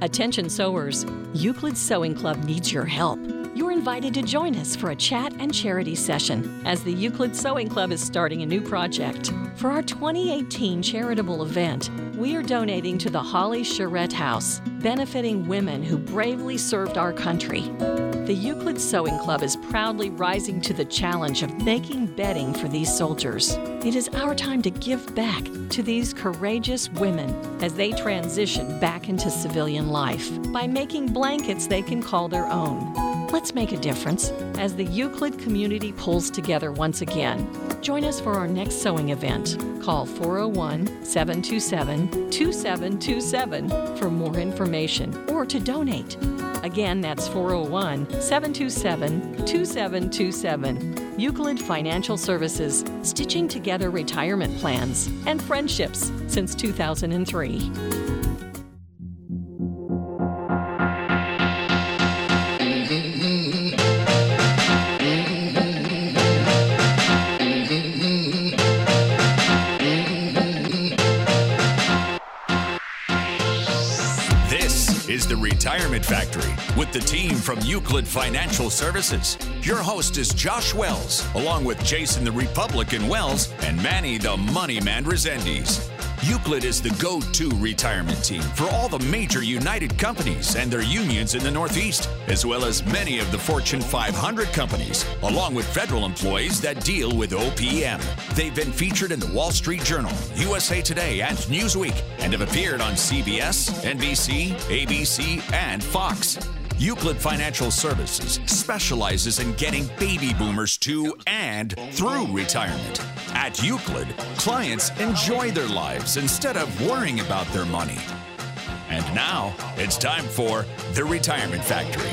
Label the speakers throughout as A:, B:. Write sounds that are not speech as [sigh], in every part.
A: Attention sewers, Euclid Sewing Club needs your help. You're invited to join us for a chat and charity session as the Euclid Sewing Club is starting a new project. For our 2018 charitable event, we are donating to the Holly Charette House, benefiting women who bravely served our country. The Euclid Sewing Club is proudly rising to the challenge of making bedding for these soldiers. It is our time to give back to these courageous women as they transition back into civilian life by making blankets they can call their own. Let's make a difference as the Euclid community pulls together once again. Join us for our next sewing event. Call 401 727 2727 for more information or to donate. Again, that's 401 727 2727. Euclid Financial Services, stitching together retirement plans and friendships since 2003.
B: Factory with the team from Euclid Financial Services. Your host is Josh Wells, along with Jason the Republican Wells and Manny the Money Man Resendes. Euclid is the go to retirement team for all the major United companies and their unions in the Northeast, as well as many of the Fortune 500 companies, along with federal employees that deal with OPM. They've been featured in the Wall Street Journal, USA Today, and Newsweek, and have appeared on CBS, NBC, ABC, and Fox. Euclid Financial Services specializes in getting baby boomers to and through retirement. At Euclid, clients enjoy their lives instead of worrying about their money. And now it's time for the Retirement Factory.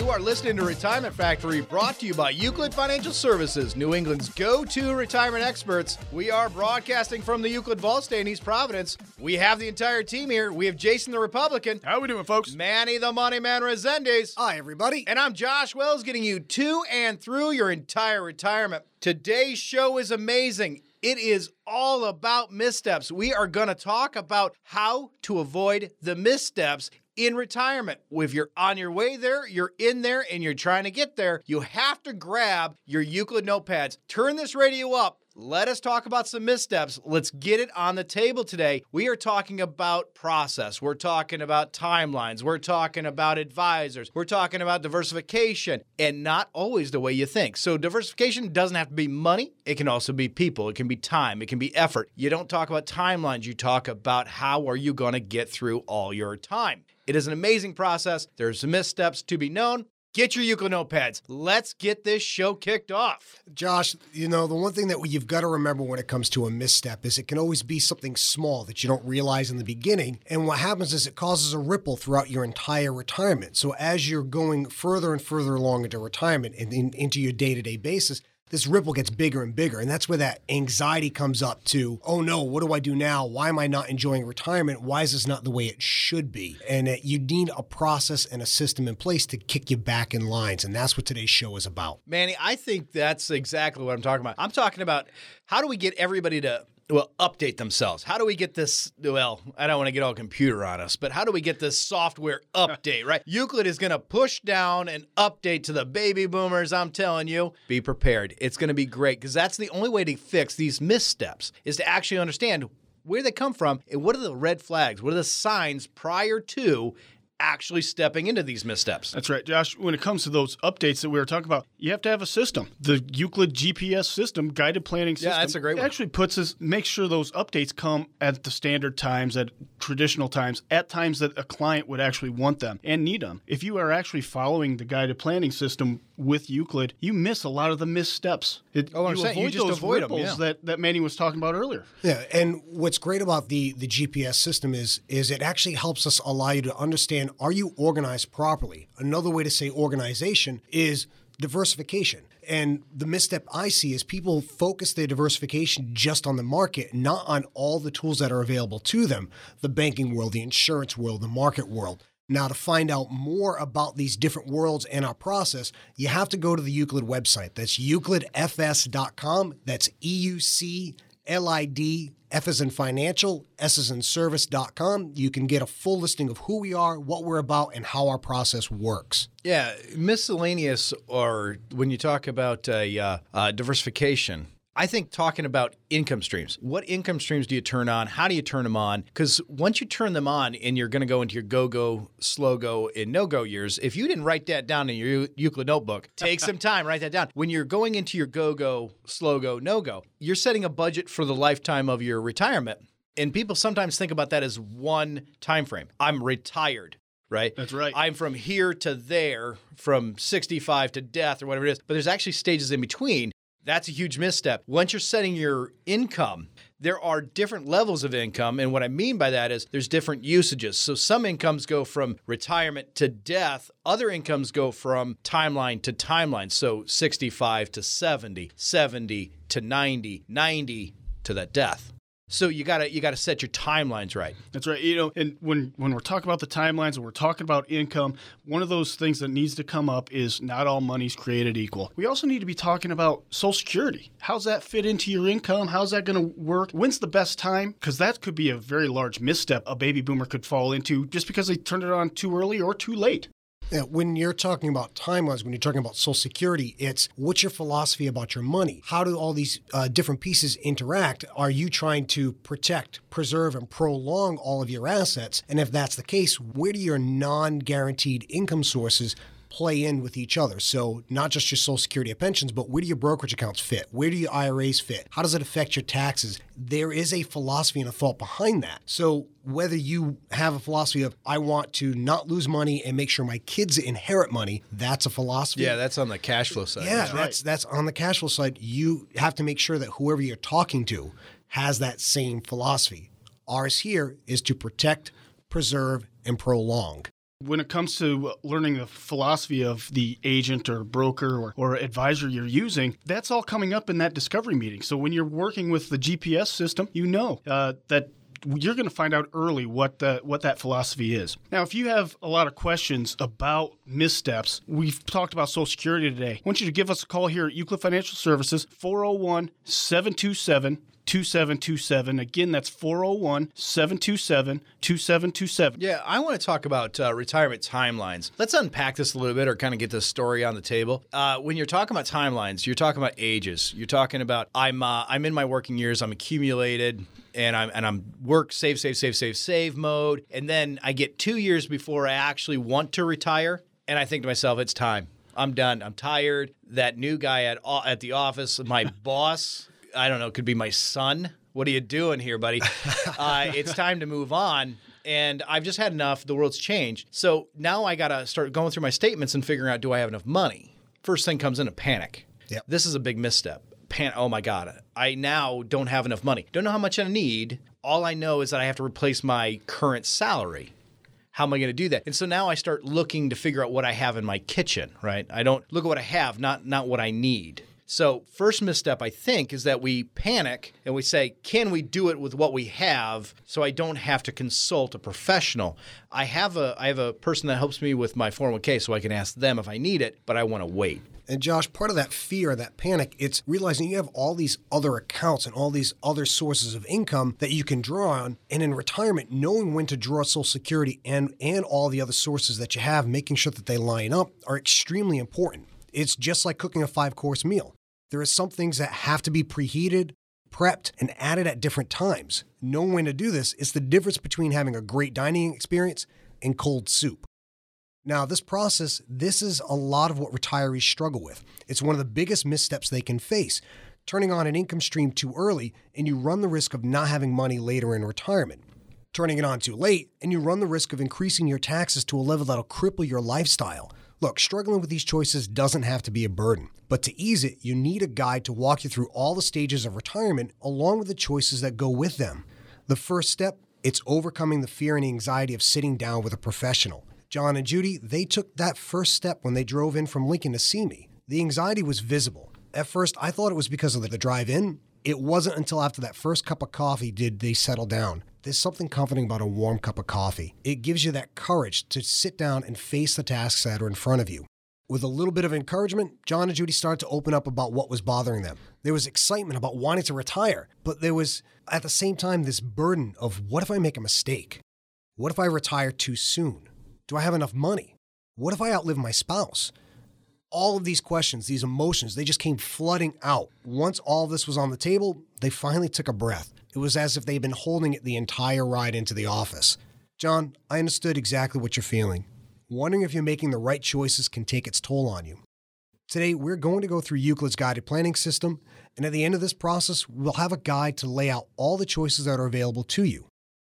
C: You are listening to Retirement Factory brought to you by Euclid Financial Services, New England's go to retirement experts. We are broadcasting from the Euclid Vault Stay in East Providence. We have the entire team here. We have Jason the Republican.
D: How are we doing, folks?
C: Manny the Money Man Resendes.
E: Hi, everybody.
C: And I'm Josh Wells getting you to and through your entire retirement. Today's show is amazing. It is all about missteps. We are going to talk about how to avoid the missteps in retirement. If you're on your way there, you're in there, and you're trying to get there, you have to grab your Euclid notepads. Turn this radio up. Let us talk about some missteps. Let's get it on the table today. We are talking about process. We're talking about timelines. We're talking about advisors. We're talking about diversification and not always the way you think. So, diversification doesn't have to be money, it can also be people, it can be time, it can be effort. You don't talk about timelines, you talk about how are you going to get through all your time. It is an amazing process. There's missteps to be known. Get your Euclid notepads. Let's get this show kicked off.
E: Josh, you know, the one thing that you've got to remember when it comes to a misstep is it can always be something small that you don't realize in the beginning. And what happens is it causes a ripple throughout your entire retirement. So as you're going further and further along into retirement and in, into your day to day basis, this ripple gets bigger and bigger. And that's where that anxiety comes up to, oh no, what do I do now? Why am I not enjoying retirement? Why is this not the way it should be? And uh, you need a process and a system in place to kick you back in lines. And that's what today's show is about.
C: Manny, I think that's exactly what I'm talking about. I'm talking about how do we get everybody to well, update themselves. How do we get this? Well, I don't want to get all computer on us, but how do we get this software [laughs] update, right? Euclid is going to push down an update to the baby boomers. I'm telling you, be prepared. It's going to be great because that's the only way to fix these missteps is to actually understand where they come from and what are the red flags? What are the signs prior to actually stepping into these missteps.
D: That's right, Josh. When it comes to those updates that we were talking about, you have to have a system. The Euclid GPS system, guided planning system,
C: Yeah, that's a great one.
D: actually puts us makes sure those updates come at the standard times, at traditional times, at times that a client would actually want them and need them. If you are actually following the guided planning system with Euclid, you miss a lot of the missteps. It,
C: Oh, I'm
D: you
C: saying, you just
D: those
C: avoid 'em,
D: ripples
C: yeah.
D: that, that Manny was talking about earlier.
E: Yeah, and what's great about the the GPS system is is it actually helps us allow you to understand are you organized properly. Another way to say organization is diversification. And the misstep I see is people focus their diversification just on the market, not on all the tools that are available to them, the banking world, the insurance world, the market world. Now, to find out more about these different worlds and our process, you have to go to the Euclid website. That's euclidfs.com. That's E U C L I D, F is in financial, S is in service.com. You can get a full listing of who we are, what we're about, and how our process works.
C: Yeah, miscellaneous, or when you talk about uh, uh, diversification, I think talking about income streams. What income streams do you turn on? How do you turn them on? Because once you turn them on and you're going to go into your go go, slow go, and no go years, if you didn't write that down in your Euclid notebook, take some time, write that down. When you're going into your go go, slow go, no go, you're setting a budget for the lifetime of your retirement. And people sometimes think about that as one time frame. I'm retired right?
D: That's right.
C: I'm from here to there, from 65 to death or whatever it is. But there's actually stages in between. That's a huge misstep. Once you're setting your income, there are different levels of income. And what I mean by that is there's different usages. So some incomes go from retirement to death, other incomes go from timeline to timeline. So 65 to 70, 70 to 90, 90 to that death. So you gotta you gotta set your timelines right.
D: That's right. You know, and when when we're talking about the timelines and we're talking about income, one of those things that needs to come up is not all money's created equal. We also need to be talking about Social Security. How's that fit into your income? How's that to work? When's the best time? Because that could be a very large misstep a baby boomer could fall into just because they turned it on too early or too late.
E: When you're talking about timelines, when you're talking about Social Security, it's what's your philosophy about your money? How do all these uh, different pieces interact? Are you trying to protect, preserve, and prolong all of your assets? And if that's the case, where do your non guaranteed income sources play in with each other. So not just your social security or pensions, but where do your brokerage accounts fit? Where do your IRAs fit? How does it affect your taxes? There is a philosophy and a thought behind that. So whether you have a philosophy of I want to not lose money and make sure my kids inherit money, that's a philosophy.
C: Yeah, that's on the cash flow side.
E: Yeah, that's that's on the cash flow side. You have to make sure that whoever you're talking to has that same philosophy. Ours here is to protect, preserve, and prolong
D: when it comes to learning the philosophy of the agent or broker or, or advisor you're using, that's all coming up in that discovery meeting. So when you're working with the GPS system, you know uh, that you're going to find out early what the, what that philosophy is. Now, if you have a lot of questions about missteps, we've talked about Social Security today. I want you to give us a call here at Euclid Financial Services, 401 727 2727. Again, that's 401 727 2727.
C: Yeah, I want to talk about uh, retirement timelines. Let's unpack this a little bit or kind of get this story on the table. Uh, when you're talking about timelines, you're talking about ages. You're talking about I'm uh, I'm in my working years, I'm accumulated, and I'm and I'm work save save save save save mode, and then I get 2 years before I actually want to retire, and I think to myself it's time. I'm done. I'm tired. That new guy at at the office, my [laughs] boss, I don't know, could be my son. What are you doing here, buddy? [laughs] uh, it's time to move on. And I've just had enough. The world's changed. So now I got to start going through my statements and figuring out do I have enough money? First thing comes in a panic.
E: Yep.
C: This is a big misstep. Pan- oh my God. I now don't have enough money. Don't know how much I need. All I know is that I have to replace my current salary. How am I going to do that? And so now I start looking to figure out what I have in my kitchen, right? I don't look at what I have, not not what I need. So, first misstep, I think, is that we panic and we say, can we do it with what we have so I don't have to consult a professional? I have a, I have a person that helps me with my 401k so I can ask them if I need it, but I want to wait.
E: And Josh, part of that fear, that panic, it's realizing you have all these other accounts and all these other sources of income that you can draw on. And in retirement, knowing when to draw Social Security and and all the other sources that you have, making sure that they line up, are extremely important. It's just like cooking a five course meal. There are some things that have to be preheated, prepped, and added at different times. Knowing when to do this is the difference between having a great dining experience and cold soup. Now, this process, this is a lot of what retirees struggle with. It's one of the biggest missteps they can face. Turning on an income stream too early, and you run the risk of not having money later in retirement. Turning it on too late, and you run the risk of increasing your taxes to a level that'll cripple your lifestyle. Look, struggling with these choices doesn't have to be a burden, but to ease it, you need a guide to walk you through all the stages of retirement along with the choices that go with them. The first step, it's overcoming the fear and anxiety of sitting down with a professional. John and Judy, they took that first step when they drove in from Lincoln to see me. The anxiety was visible. At first, I thought it was because of the drive in, It wasn't until after that first cup of coffee did they settle down. There's something comforting about a warm cup of coffee. It gives you that courage to sit down and face the tasks that are in front of you. With a little bit of encouragement, John and Judy started to open up about what was bothering them. There was excitement about wanting to retire, but there was, at the same time, this burden of what if I make a mistake? What if I retire too soon? Do I have enough money? What if I outlive my spouse? All of these questions, these emotions, they just came flooding out. Once all this was on the table, they finally took a breath. It was as if they'd been holding it the entire ride into the office. John, I understood exactly what you're feeling. Wondering if you're making the right choices can take its toll on you. Today, we're going to go through Euclid's guided planning system, and at the end of this process, we'll have a guide to lay out all the choices that are available to you.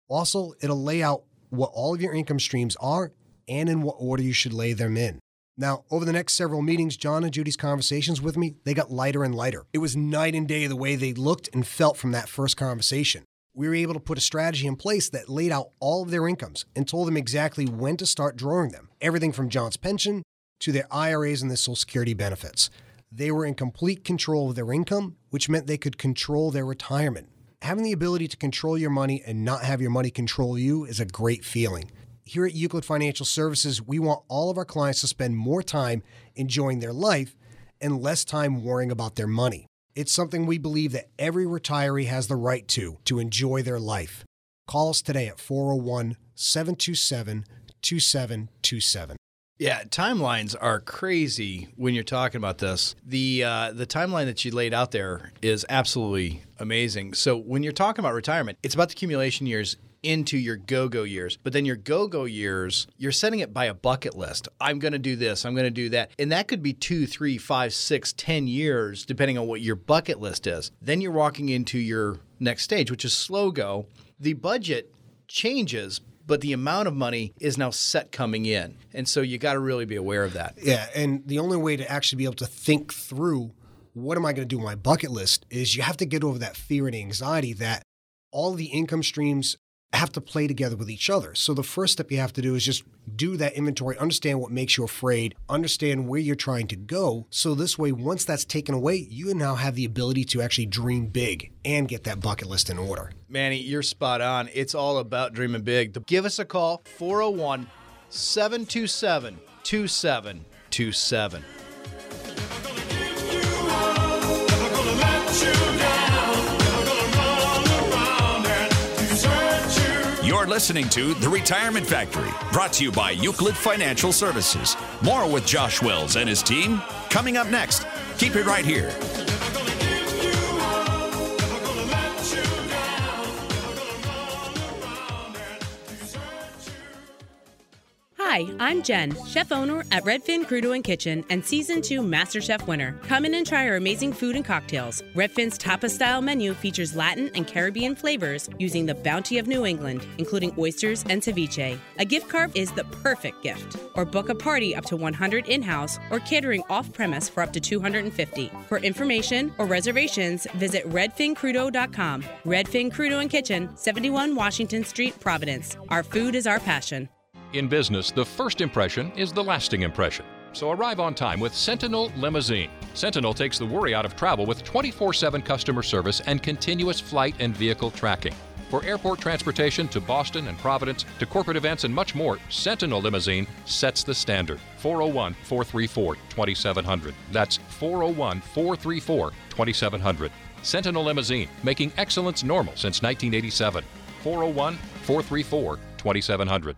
E: Also, it'll lay out what all of your income streams are and in what order you should lay them in. Now, over the next several meetings, John and Judy's conversations with me, they got lighter and lighter. It was night and day the way they looked and felt from that first conversation. We were able to put a strategy in place that laid out all of their incomes and told them exactly when to start drawing them. Everything from John's pension to their IRAs and their Social Security benefits. They were in complete control of their income, which meant they could control their retirement. Having the ability to control your money and not have your money control you is a great feeling here at Euclid Financial Services, we want all of our clients to spend more time enjoying their life and less time worrying about their money. It's something we believe that every retiree has the right to, to enjoy their life. Call us today at 401 727 2727.
C: Yeah, timelines are crazy when you're talking about this. The uh, the timeline that you laid out there is absolutely amazing. So when you're talking about retirement, it's about the accumulation years into your go go years. But then your go go years, you're setting it by a bucket list. I'm going to do this, I'm going to do that. And that could be two, three, five, six, ten years, depending on what your bucket list is. Then you're walking into your next stage, which is slow go. The budget changes, but the amount of money is now set coming in. And so you got to really be aware of that.
E: Yeah. And the only way to actually be able to think through what am I going to do on my bucket list is you have to get over that fear and anxiety that all the income streams have to play together with each other. So the first step you have to do is just do that inventory, understand what makes you afraid, understand where you're trying to go. So this way, once that's taken away, you now have the ability to actually dream big and get that bucket list in order.
C: Manny, you're spot on. It's all about dreaming big. Give us a call, 401 727 2727.
B: You're listening to The Retirement Factory, brought to you by Euclid Financial Services. More with Josh Wells and his team coming up next. Keep it right here.
F: Hi, I'm Jen, chef owner at Redfin Crudo and Kitchen and season 2 MasterChef winner. Come in and try our amazing food and cocktails. Redfin's tapas style menu features Latin and Caribbean flavors using the bounty of New England, including oysters and ceviche. A gift card is the perfect gift. Or book a party up to 100 in-house or catering off-premise for up to 250. For information or reservations, visit redfincrudo.com. Redfin Crudo and Kitchen, 71 Washington Street, Providence. Our food is our passion.
G: In business, the first impression is the lasting impression. So arrive on time with Sentinel Limousine. Sentinel takes the worry out of travel with 24 7 customer service and continuous flight and vehicle tracking. For airport transportation to Boston and Providence, to corporate events and much more, Sentinel Limousine sets the standard. 401 434 2700. That's 401 434 2700. Sentinel Limousine, making excellence normal since 1987. 401 434 2700.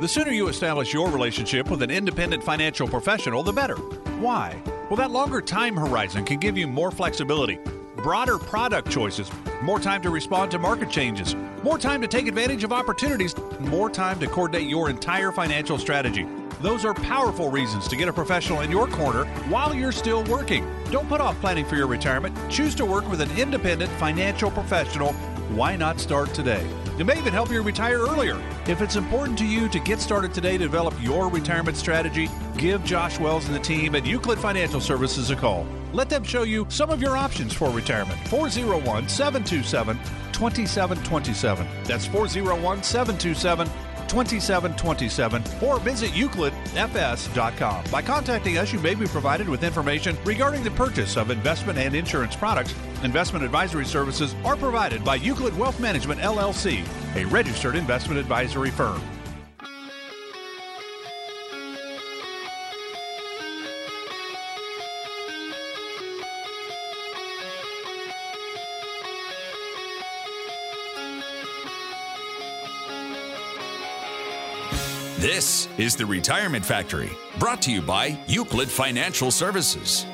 H: The sooner you establish your relationship with an independent financial professional, the better. Why? Well, that longer time horizon can give you more flexibility, broader product choices, more time to respond to market changes, more time to take advantage of opportunities, more time to coordinate your entire financial strategy. Those are powerful reasons to get a professional in your corner while you're still working. Don't put off planning for your retirement. Choose to work with an independent financial professional. Why not start today? It may even help you retire earlier. If it's important to you to get started today to develop your retirement strategy, give Josh Wells and the team at Euclid Financial Services a call. Let them show you some of your options for retirement. 401 727 2727. That's 401 727 2727 or visit euclidfs.com. By contacting us, you may be provided with information regarding the purchase of investment and insurance products. Investment advisory services are provided by Euclid Wealth Management LLC, a registered investment advisory firm.
B: This is the Retirement Factory, brought to you by Euclid Financial Services.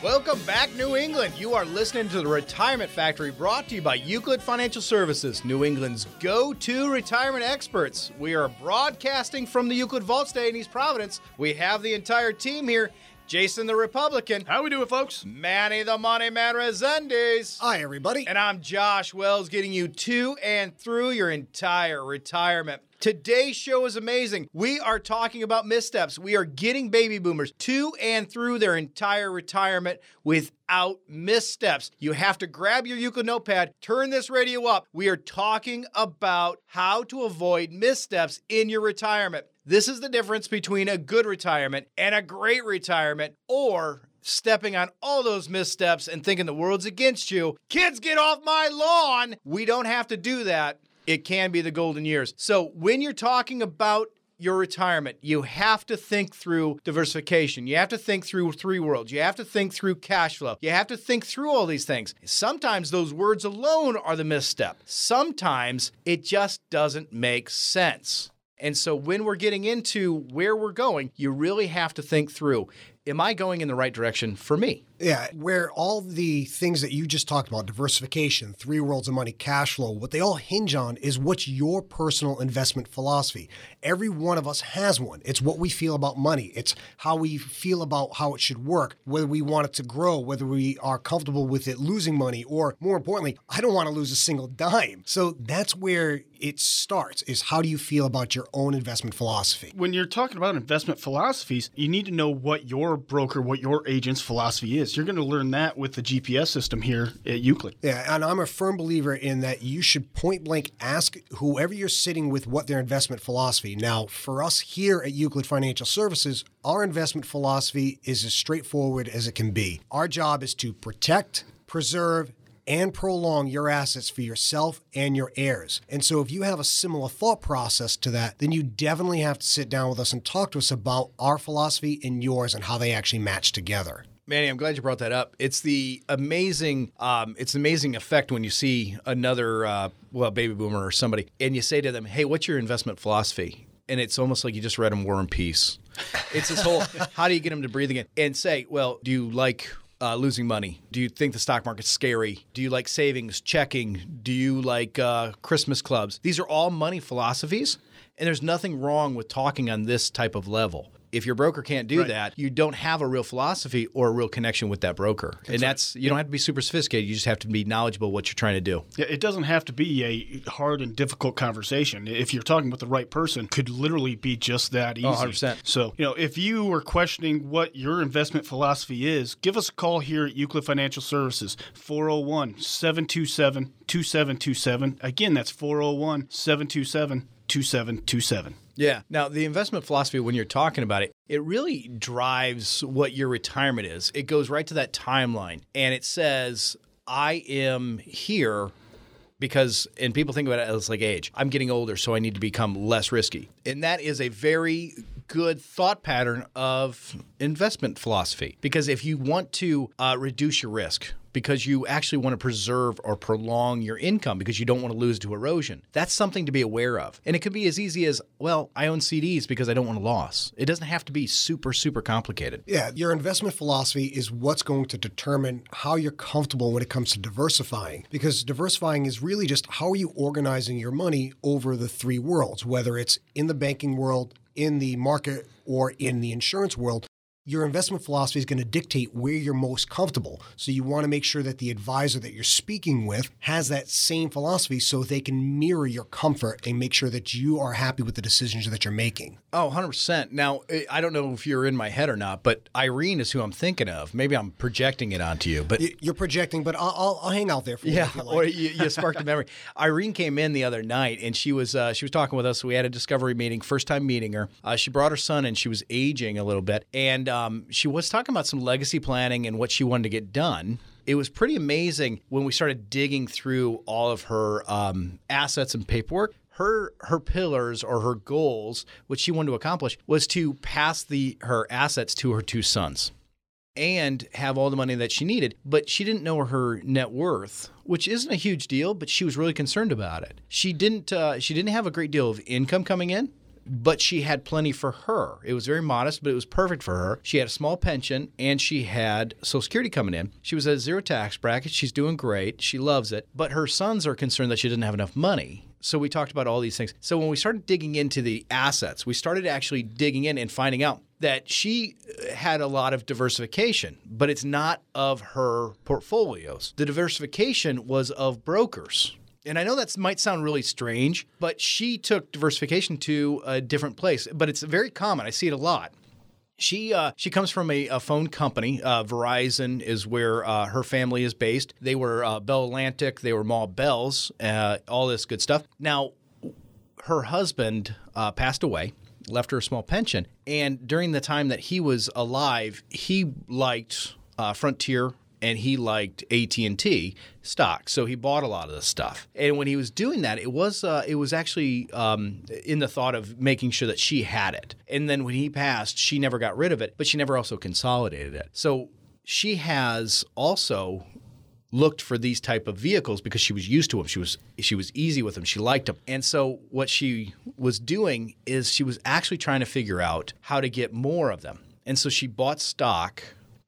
C: Welcome back, New England. You are listening to the Retirement Factory brought to you by Euclid Financial Services, New England's go to retirement experts. We are broadcasting from the Euclid Vault Stay in East Providence. We have the entire team here. Jason the Republican.
D: How we doing, folks?
C: Manny the Money Man Resendes.
E: Hi, everybody.
C: And I'm Josh Wells, getting you to and through your entire retirement. Today's show is amazing. We are talking about missteps. We are getting baby boomers to and through their entire retirement without missteps. You have to grab your Euclid notepad, turn this radio up. We are talking about how to avoid missteps in your retirement. This is the difference between a good retirement and a great retirement, or stepping on all those missteps and thinking the world's against you. Kids, get off my lawn. We don't have to do that. It can be the golden years. So when you're talking about your retirement, you have to think through diversification. You have to think through three worlds. You have to think through cash flow. You have to think through all these things. Sometimes those words alone are the misstep. Sometimes it just doesn't make sense. And so when we're getting into where we're going, you really have to think through am I going in the right direction for me?
E: Yeah, where all the things that you just talked about diversification, three worlds of money, cash flow what they all hinge on is what's your personal investment philosophy. Every one of us has one. It's what we feel about money, it's how we feel about how it should work, whether we want it to grow, whether we are comfortable with it losing money, or more importantly, I don't want to lose a single dime. So that's where it starts is how do you feel about your own investment philosophy?
D: When you're talking about investment philosophies, you need to know what your broker, what your agent's philosophy is. You're going to learn that with the GPS system here at Euclid.
E: Yeah, and I'm a firm believer in that you should point blank ask whoever you're sitting with what their investment philosophy. Now, for us here at Euclid Financial Services, our investment philosophy is as straightforward as it can be. Our job is to protect, preserve, and prolong your assets for yourself and your heirs. And so, if you have a similar thought process to that, then you definitely have to sit down with us and talk to us about our philosophy and yours and how they actually match together.
C: Manny, I'm glad you brought that up. It's the amazing, um, it's an amazing effect when you see another, uh, well, baby boomer or somebody, and you say to them, "Hey, what's your investment philosophy?" And it's almost like you just read them War and Peace. It's this whole, [laughs] how do you get them to breathe again? And say, well, do you like uh, losing money? Do you think the stock market's scary? Do you like savings, checking? Do you like uh, Christmas clubs? These are all money philosophies, and there's nothing wrong with talking on this type of level. If your broker can't do
D: Right.
C: that, you don't have a real philosophy or a real connection with that broker. and that's you don't have to be super sophisticated. You just have to be knowledgeable what you're trying to do.
D: Yeah, It doesn't have to be a hard and difficult conversation. If you're talking with the right person, could literally be just that oh, easy.
C: 100%.
D: So, you know, if you are questioning what your investment philosophy is, give us a call here at Euclid Financial Services, 401 727 2727. Again, that's 401 727 2727.
C: Yeah. Now, the investment philosophy, when you're talking about it, it really drives what your retirement is. It goes right to that timeline and it says, I am here because, and people think about it as like age. I'm getting older, so I need to become less risky. And that is a very good thought pattern of investment philosophy because if you want to uh, reduce your risk, because you actually want to preserve or prolong your income because you don't want to lose to erosion. That's something to be aware of. And it could be as easy as, well, I own CDs because I don't want a loss. It doesn't have to be super, super complicated.
E: Yeah, your investment philosophy is what's going to determine how you're comfortable when it comes to diversifying. Because diversifying is really just how are you organizing your money over the three worlds, whether it's in the banking world, in the market, or in the insurance world. Your investment philosophy is going to dictate where you're most comfortable. So you want to make sure that the advisor that you're speaking with has that same philosophy so they can mirror your comfort and make sure that you are happy with the decisions that you're making.
C: Oh, 100%. Now, I don't know if you're in my head or not, but Irene is who I'm thinking of. Maybe I'm projecting it onto you, but
E: you're projecting, but I'll, I'll, I'll hang out there for
C: yeah,
E: you. Yeah, [laughs]
C: or you, you sparked a memory. [laughs] Irene came in the other night and she was uh, she was talking with us. We had a discovery meeting, first time meeting her. Uh, she brought her son and she was aging a little bit, and um, she was talking about some legacy planning and what she wanted to get done. It was pretty amazing when we started digging through all of her um, assets and paperwork. Her her pillars or her goals, which she wanted to accomplish, was to pass the her assets to her two sons and have all the money that she needed. But she didn't know her net worth, which isn't a huge deal, but she was really concerned about it. She didn't uh, she didn't have a great deal of income coming in but she had plenty for her. It was very modest, but it was perfect for her. She had a small pension and she had Social Security coming in. She was at a zero tax bracket. She's doing great. She loves it. But her sons are concerned that she doesn't have enough money. So we talked about all these things. So when we started digging into the assets, we started actually digging in and finding out that she uh, had a lot of diversification, but it's not of her portfolios. The diversification was of brokers. And I know that might sound really strange, but she took diversification to a different place. But it's very common. I see it a lot. She uh, she comes from a, a phone company. Uh, Verizon is where uh, her family is based. They were uh, Bell Atlantic. They were Ma Bells. Uh, all this good stuff. Now, her husband uh, passed away left her a small pension. And during the time that he was alive, he liked Frontier and he liked AT&T stock, so he bought a lot of the stuff. And when he was doing that, it was uh, it was actually um, in the thought of making sure that she had it. And then when he passed, she never got rid of it, but she never also consolidated it. So she has also looked for these type of vehicles because she was used to them. She was she was easy with them. She liked them. And so what she was doing is she was actually trying to figure out how to get more of them. And so she bought stock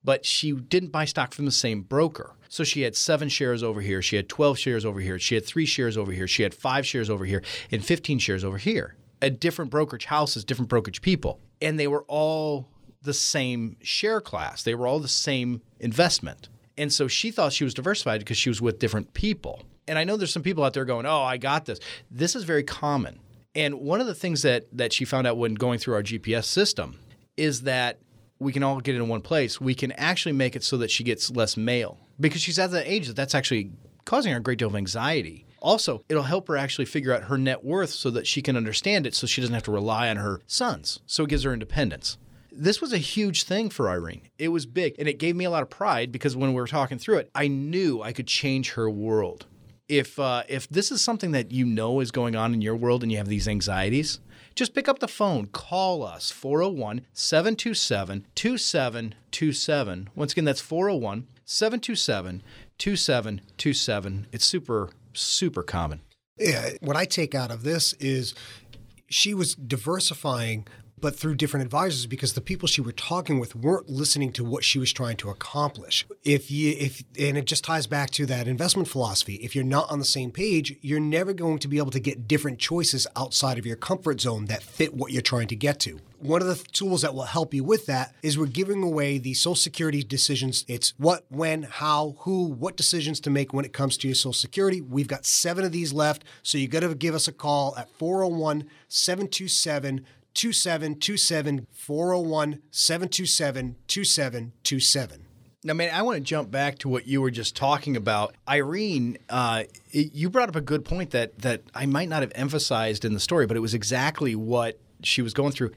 C: but she didn't buy stock from the same broker. So she had seven shares over here, she had 12 shares over here, she had three shares over here, she had five shares over here, and 15 shares over here at different brokerage houses, different brokerage people. And they were all the same share class, they were all the same investment. And so she thought she was diversified because she was with different people. And I know there's some people out there going, oh, I got this. This is very common. And one of the things that, that she found out when going through our GPS system is that we can all get in one place, we can actually make it so that she gets less mail because she's at that age that that's actually causing her a great deal of anxiety. Also, it'll help her actually figure out her net worth so that she can understand it so she doesn't have to rely on her sons. So it gives her independence. This was a huge thing for Irene. It was big and it gave me a lot of pride because when we were talking through it, I knew I could change her world. If uh, if this is something that you know is going on in your world and you have these anxieties, just pick up the phone, call us 401 727 2727. Once again, that's 401 727 2727. It's super, super common.
E: Yeah. What I take out of this is she was diversifying but through different advisors because the people she were talking with weren't listening to what she was trying to accomplish. If you if and it just ties back to that investment philosophy. If you're not on the same page, you're never going to be able to get different choices outside of your comfort zone that fit what you're trying to get to. One of the tools that will help you with that is we're giving away the Social Security decisions. It's what, when, how, who, what decisions to make when it comes to your Social Security. We've got seven of these left. So you got to give us a call at 401 727 2727 401 727 2727.
C: Now, man, I want to jump back to what you were just talking about. Irene, uh, you brought up a good point that, that I might not have emphasized in the story, but it was exactly what she was going through.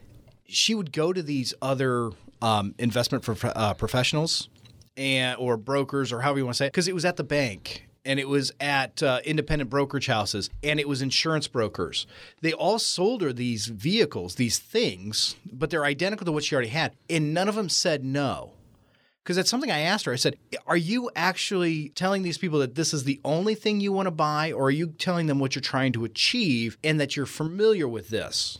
C: She would go to these other um, investment uh, professionals and or brokers or however you want to say it, because it was at the bank and it was at uh, independent brokerage houses and it was insurance brokers. They all sold her these vehicles, these things, but they're identical to what she already had. And none of them said no. Because that's something I asked her. I said, Are you actually telling these people that this is the only thing you want to buy, or are you telling them what you're trying to achieve and that you're familiar with this?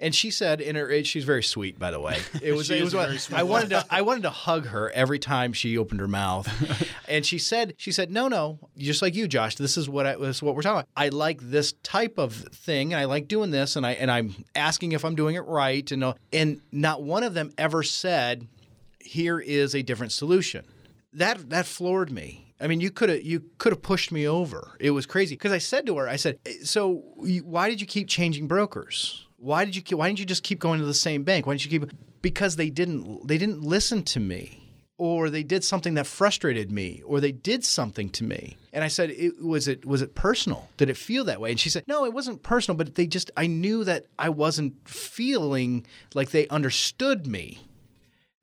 C: And she said in her she's very sweet by the way. [laughs] It was it was what-
D: very sweet
C: I wanted to I wanted to hug her every time she opened her mouth. [laughs] and she said she said no no, just like you Josh, this is what I, this is what we're talking about. I like this type of thing and I like doing this and I and I'm asking if I'm doing it right and uh, and not one of them ever said here is a different solution. That that floored me. I mean, you could have you could have pushed me over. It was crazy because I said to her, I said, "So why did you keep changing brokers? Why did you why didn't you just keep going to the same bank? Why didn't you keep because they didn't they didn't listen to me." Or they did something that frustrated me, or they did something to me, and I said, it, "Was it was it personal? Did it feel that way?" And she said, "No, it wasn't personal, but they just I knew that I wasn't feeling like they understood me."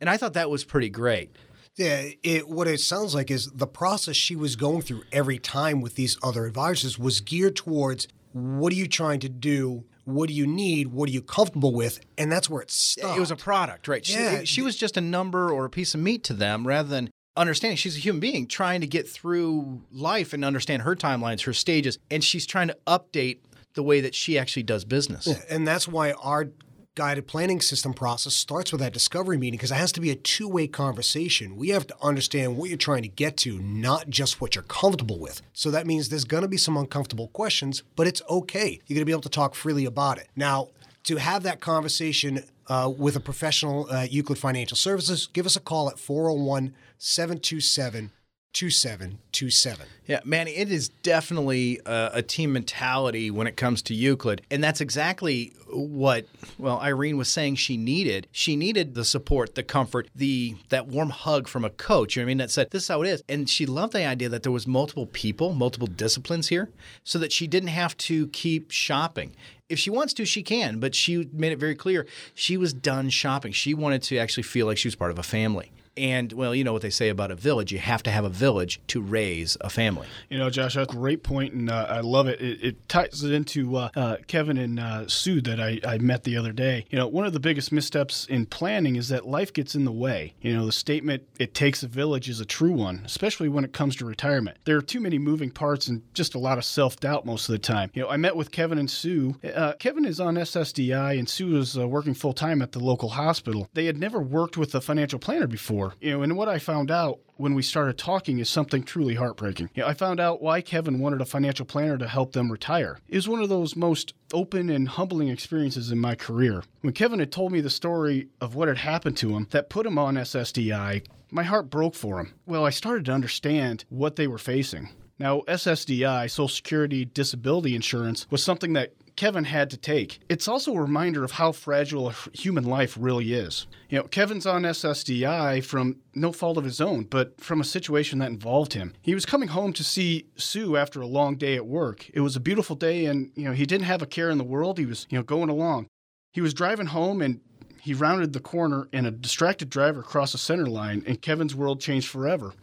C: And I thought that was pretty great.
E: Yeah, it what it sounds like is the process she was going through every time with these other advisors was geared towards what are you trying to do? What do you need? What are you comfortable with? And that's where it stopped.
C: It was a product, right? She,
E: Yeah.
C: she was just a number or a piece of meat to them rather than understanding she's a human being trying to get through life and understand her timelines, her stages, and she's trying to update the way that she actually does business.
E: And that's why our guided planning system process starts with that discovery meeting because it has to be a two way conversation. We have to understand what you're trying to get to, not just what you're comfortable with. So that means there's going to be some uncomfortable questions, but it's okay. You're going to be able to talk freely about it. Now, to have that conversation uh, with a professional at Euclid Financial Services, give us a call at 401 727 2727.
C: Yeah, Manny, it is definitely a, a team mentality when it comes to Euclid. And that's exactly what, well, Irene was saying she needed. She needed the support, the comfort, the that warm hug from a coach. You know what I mean? That said, this is how it is. And she loved the idea that there was multiple people, multiple disciplines here, so that she didn't have to keep shopping. If she wants to, she can, but she made it very clear she was done shopping. She wanted to actually feel like she was part of a family. And well, you know what they say about a village. You have to have a village to raise a family.
D: You know, Josh, that's a great point, and uh, I love it. It, it ties it into uh, uh, Kevin and uh, Sue that I, I met the other day. You know, one of the biggest missteps in planning is that life gets in the way. You know, the statement, it takes a village, is a true one, especially when it comes to retirement. There are too many moving parts and just a lot of self doubt most of the time. You know, I met with Kevin and Sue. Uh, Kevin is on SSDI, and Sue is uh, working full time at the local hospital. They had never worked with a financial planner before. You know, and what I found out when we started talking is something truly heartbreaking. You know, I found out why Kevin wanted a financial planner to help them retire. It was one of those most open and humbling experiences in my career. When Kevin had told me the story of what had happened to him that put him on SSDI, my heart broke for him. Well, I started to understand what they were facing. Now, SSDI, Social Security Disability Insurance, was something that Kevin had to take. It's also a reminder of how fragile human life really is. You know, Kevin's on SSDI from no fault of his own, but from a situation that involved him. He was coming home to see Sue after a long day at work. It was a beautiful day and, you know, he didn't have a care in the world. He was, you know, going along. He was driving home and he rounded the corner and a distracted driver crossed the center line and Kevin's world changed forever.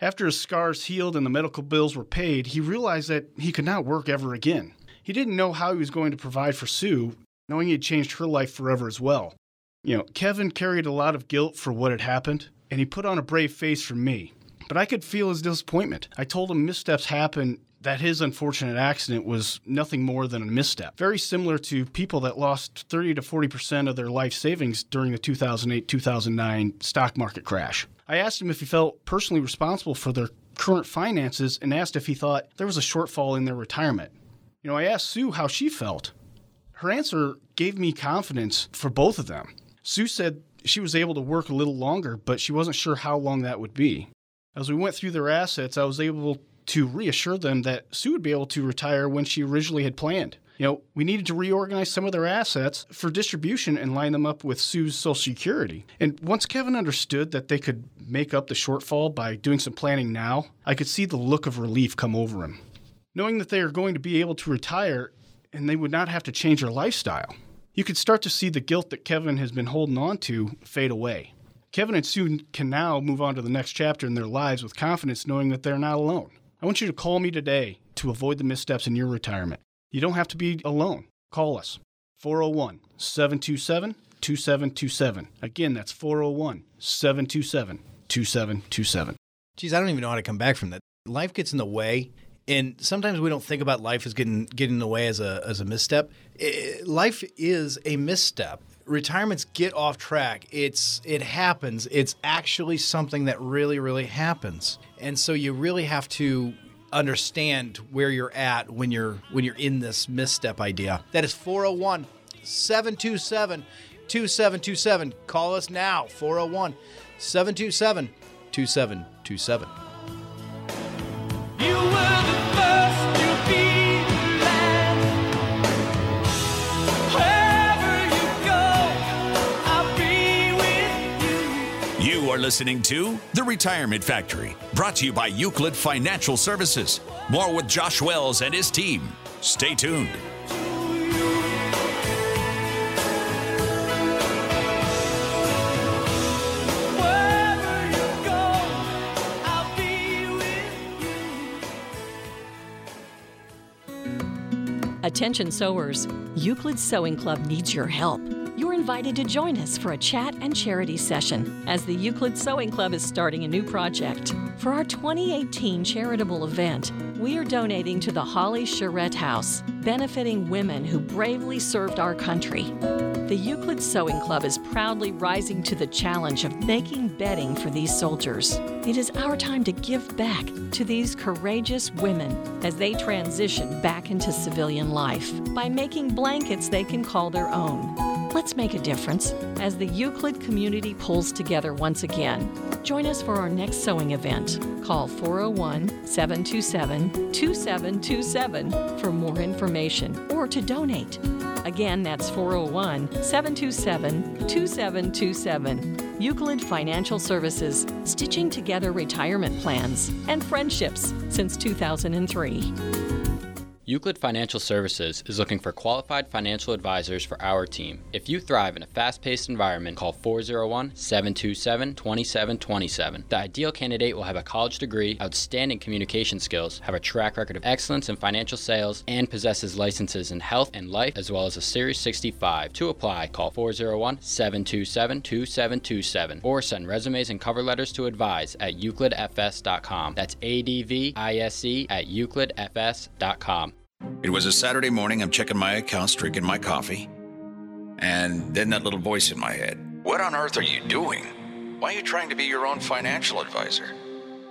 D: After his scars healed and the medical bills were paid, he realized that he could not work ever again. He didn't know how he was going to provide for Sue, knowing he had changed her life forever as well. You know, Kevin carried a lot of guilt for what had happened, and he put on a brave face for me. But I could feel his disappointment. I told him missteps happen, that his unfortunate accident was nothing more than a misstep. Very similar to people that lost 30 to 40% of their life savings during the 2008 2009 stock market crash. I asked him if he felt personally responsible for their current finances and asked if he thought there was a shortfall in their retirement. You know, I asked Sue how she felt. Her answer gave me confidence for both of them. Sue said she was able to work a little longer, but she wasn't sure how long that would be. As we went through their assets, I was able to reassure them that Sue would be able to retire when she originally had planned. You know, we needed to reorganize some of their assets for distribution and line them up with Sue's Social Security. And once Kevin understood that they could make up the shortfall by doing some planning now, I could see the look of relief come over him. Knowing that they are going to be able to retire and they would not have to change their lifestyle, you could start to see the guilt that Kevin has been holding on to fade away. Kevin and Sue can now move on to the next chapter in their lives with confidence knowing that they're not alone. I want you to call me today to avoid the missteps in your retirement. You don't have to be alone. Call us 401 727 2727. Again, that's 401 727 2727.
C: Geez, I don't even know how to come back from that. Life gets in the way, And sometimes we don't think about life as getting getting in the way as a as a misstep. I- life is a misstep. Retirements get off track. It's it happens. It's actually something that really really happens. And so you really have to understand where you're at when you're when you're in this misstep idea. That is 401 727 2727. Call us now 401 727 2727.
I: You were the
B: are listening to The Retirement Factory, brought to you by Euclid Financial Services. More with Josh Wells and his team. Stay tuned.
A: Attention sewers, Euclid Sewing Club needs your help. Invited to join us for a chat and charity session as the Euclid Sewing Club is starting a new project. For our 2018 charitable event, we are donating to the Holly Charette House, benefiting women who bravely served our country. The Euclid Sewing Club is proudly rising to the challenge of making bedding for these soldiers. It is our time to give back to these courageous women as they transition back into civilian life by making blankets they can call their own. Let's make a difference as the Euclid community pulls together once again. Join us for our next sewing event. Call 401 727 2727 for more information or to donate. Again, that's 401 727 2727. Euclid Financial Services, stitching together retirement plans and friendships since 2003.
J: Euclid Financial Services is looking for qualified financial advisors for our team. If you thrive in a fast paced environment, call 401 727 2727. The ideal candidate will have a college degree, outstanding communication skills, have a track record of excellence in financial sales, and possesses licenses in health and life, as well as a Series 65. To apply, call 401 727 2727 or send resumes and cover letters to advise at euclidfs.com. That's A D V I S E at euclidfs.com.
B: It was a Saturday morning. I'm checking my accounts, drinking my coffee. And then that little voice in my head What on earth are you doing? Why are you trying to be your own financial advisor?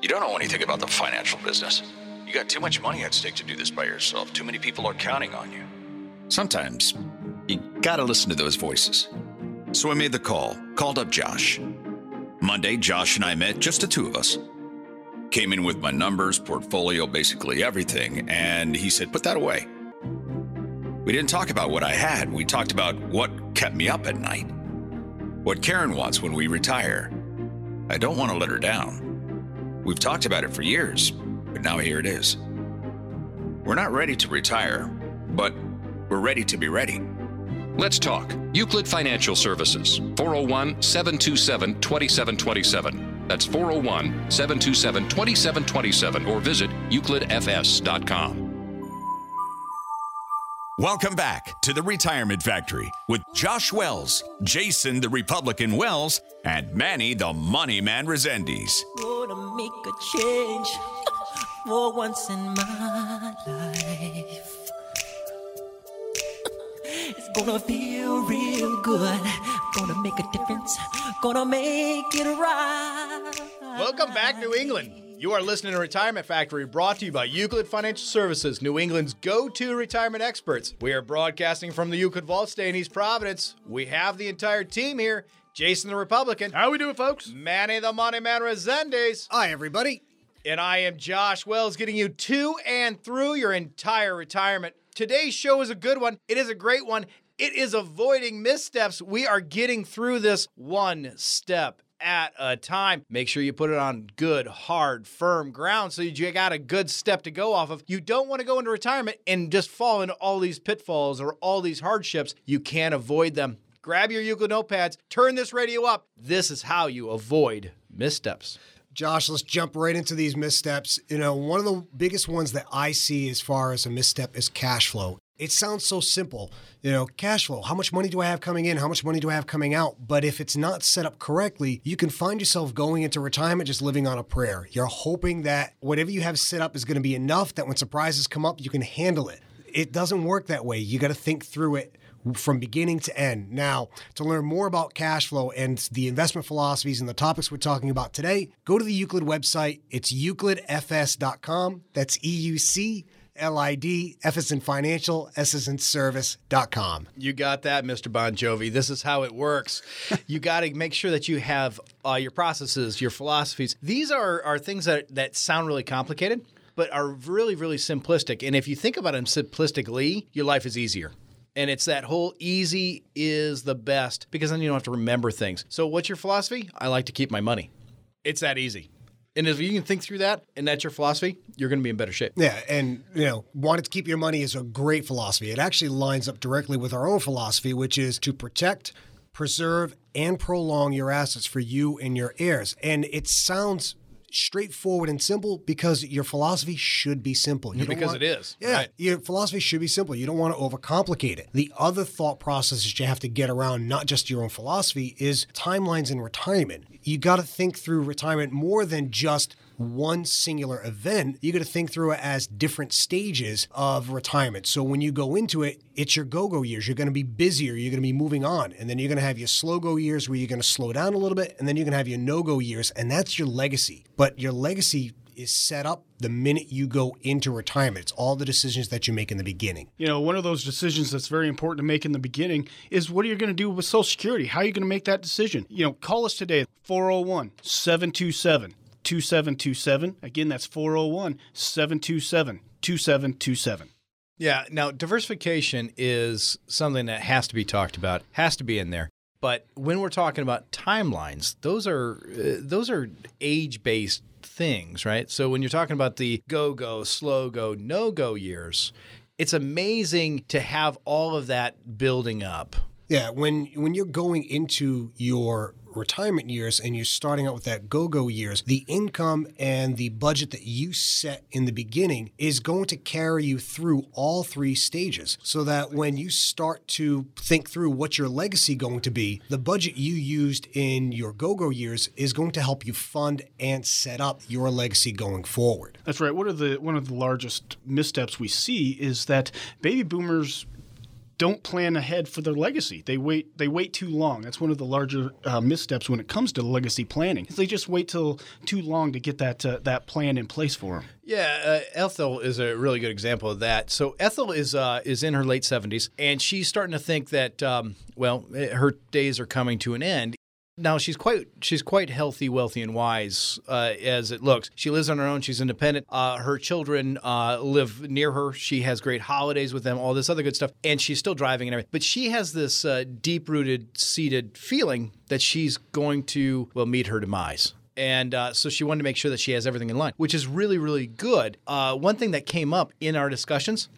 B: You don't know anything about the financial business. You got too much money at stake to do this by yourself. Too many people are counting on you. Sometimes you gotta listen to those voices. So I made the call, called up Josh. Monday, Josh and I met, just the two of us. Came in with my numbers, portfolio, basically everything, and he said, Put that away. We didn't talk about what I had. We talked about what kept me up at night. What Karen wants when we retire. I don't want to let her down. We've talked about it for years, but now here it is. We're not ready to retire, but we're ready to be ready.
G: Let's talk. Euclid Financial Services, 401 727 2727. That's 401 727 2727 or visit euclidfs.com.
B: Welcome back to the Retirement Factory with Josh Wells, Jason the Republican Wells, and Manny the Money Man Resendes.
I: Gonna make a change [laughs] for once in my life. It's gonna feel real good. Gonna make a difference. Gonna make it right.
C: Welcome back, New England. You are listening to Retirement Factory, brought to you by Euclid Financial Services, New England's go to retirement experts. We are broadcasting from the Euclid Vault Stay in East Providence. We have the entire team here Jason the Republican,
D: How are we doing, folks?
C: Manny the Money Man Resendes,
E: Hi, everybody.
C: and I am Josh Wells, getting you to and through your entire retirement. Today's show is a good one. It is a great one. It is avoiding missteps. We are getting through this one step at a time. Make sure you put it on good, hard, firm ground so you got a good step to go off of. You don't want to go into retirement and just fall into all these pitfalls or all these hardships. You can't avoid them. Grab your Euclid notepads, turn this radio up. This is how you avoid missteps.
E: Josh, let's jump right into these missteps. You know, one of the biggest ones that I see as far as a misstep is cash flow. It sounds so simple. You know, cash flow. How much money do I have coming in? How much money do I have coming out? But if it's not set up correctly, you can find yourself going into retirement just living on a prayer. You're hoping that whatever you have set up is going to be enough that when surprises come up, you can handle it. It doesn't work that way. You got to think through it from beginning to end. Now, to learn more about cash flow and the investment philosophies and the topics we're talking about today, go to the Euclid website. It's euclidfs.com. That's E U C L I D, F is in financial, S is in service.com.
C: You got that, Mr. Bon Jovi. This is how it works. [laughs] you got to make sure that you have uh, your processes, your philosophies. These are, are things that, that sound really complicated, but are really, really simplistic. And if you think about them simplistically, your life is easier. And it's that whole easy is the best because then you don't have to remember things. So, what's your philosophy? I like to keep my money. It's that easy. And if you can think through that and that's your philosophy, you're going to be in better shape.
E: Yeah, and you know, wanting to keep your money is a great philosophy. It actually lines up directly with our own philosophy, which is to protect, preserve, and prolong your assets for you and your heirs. And it sounds straightforward and simple because your philosophy should be simple. You
C: Because
E: want-
C: it is,
E: Yeah,
C: right.
E: your philosophy should be simple. You don't want to overcomplicate it. The other thought process that you have to get around, not just your own philosophy, is timelines in retirement. You got to think through retirement more than just one singular event. You got to think through it as different stages of retirement. So when you go into it, it's your go-go years. You're going to be busier. You're going to be moving on, and then you're going to have your slow-go years where you're going to slow down a little bit, and then you're going to have your no-go years, and that's your legacy. But your legacy is set up the minute you go into retirement. It's all the decisions that you make in the beginning.
D: You know, one of those decisions that's very important to make in the beginning is what are you going to do with Social Security? How are you going to make that decision? You know, call us today 401 727 2727. Again, that's 401 727 2727.
C: Yeah. Now, diversification is something that has to be talked about, has to be in there. But when we're talking about timelines, those are uh, those are age-based things, right? So when you're talking about the go-go, slow-go, no-go years, it's amazing to have all of that building up.
E: Yeah, when when you're going into your retirement years and you're starting out with that go-go years, the income and the budget that you set in the beginning is going to carry you through all three stages so that when you start to think through what your legacy going to be, the budget you used in your go-go years is going to help you fund and set up your legacy going forward.
D: That's right. One of the one of the largest missteps we see is that baby boomers don't plan ahead for their legacy. They wait. They wait too long. That's one of the larger uh, missteps when it comes to legacy planning. They just wait till too long to get that uh, that plan in place for them.
C: Yeah, uh, Ethel is a really good example of that. So Ethel is uh, is in her late seventies, and she's starting to think that um, well, eh, her days are coming to an end. Now she's quite she's quite healthy, wealthy, and wise uh, as it looks. She lives on her own. She's independent. Uh, her children uh, live near her. She has great holidays with them. All this other good stuff, and she's still driving and everything. But she has this uh, deep rooted, seated feeling that she's going to well meet her demise. And uh, so she wanted to make sure that she has everything in line, which is really, really good. Uh, one thing that came up in our discussions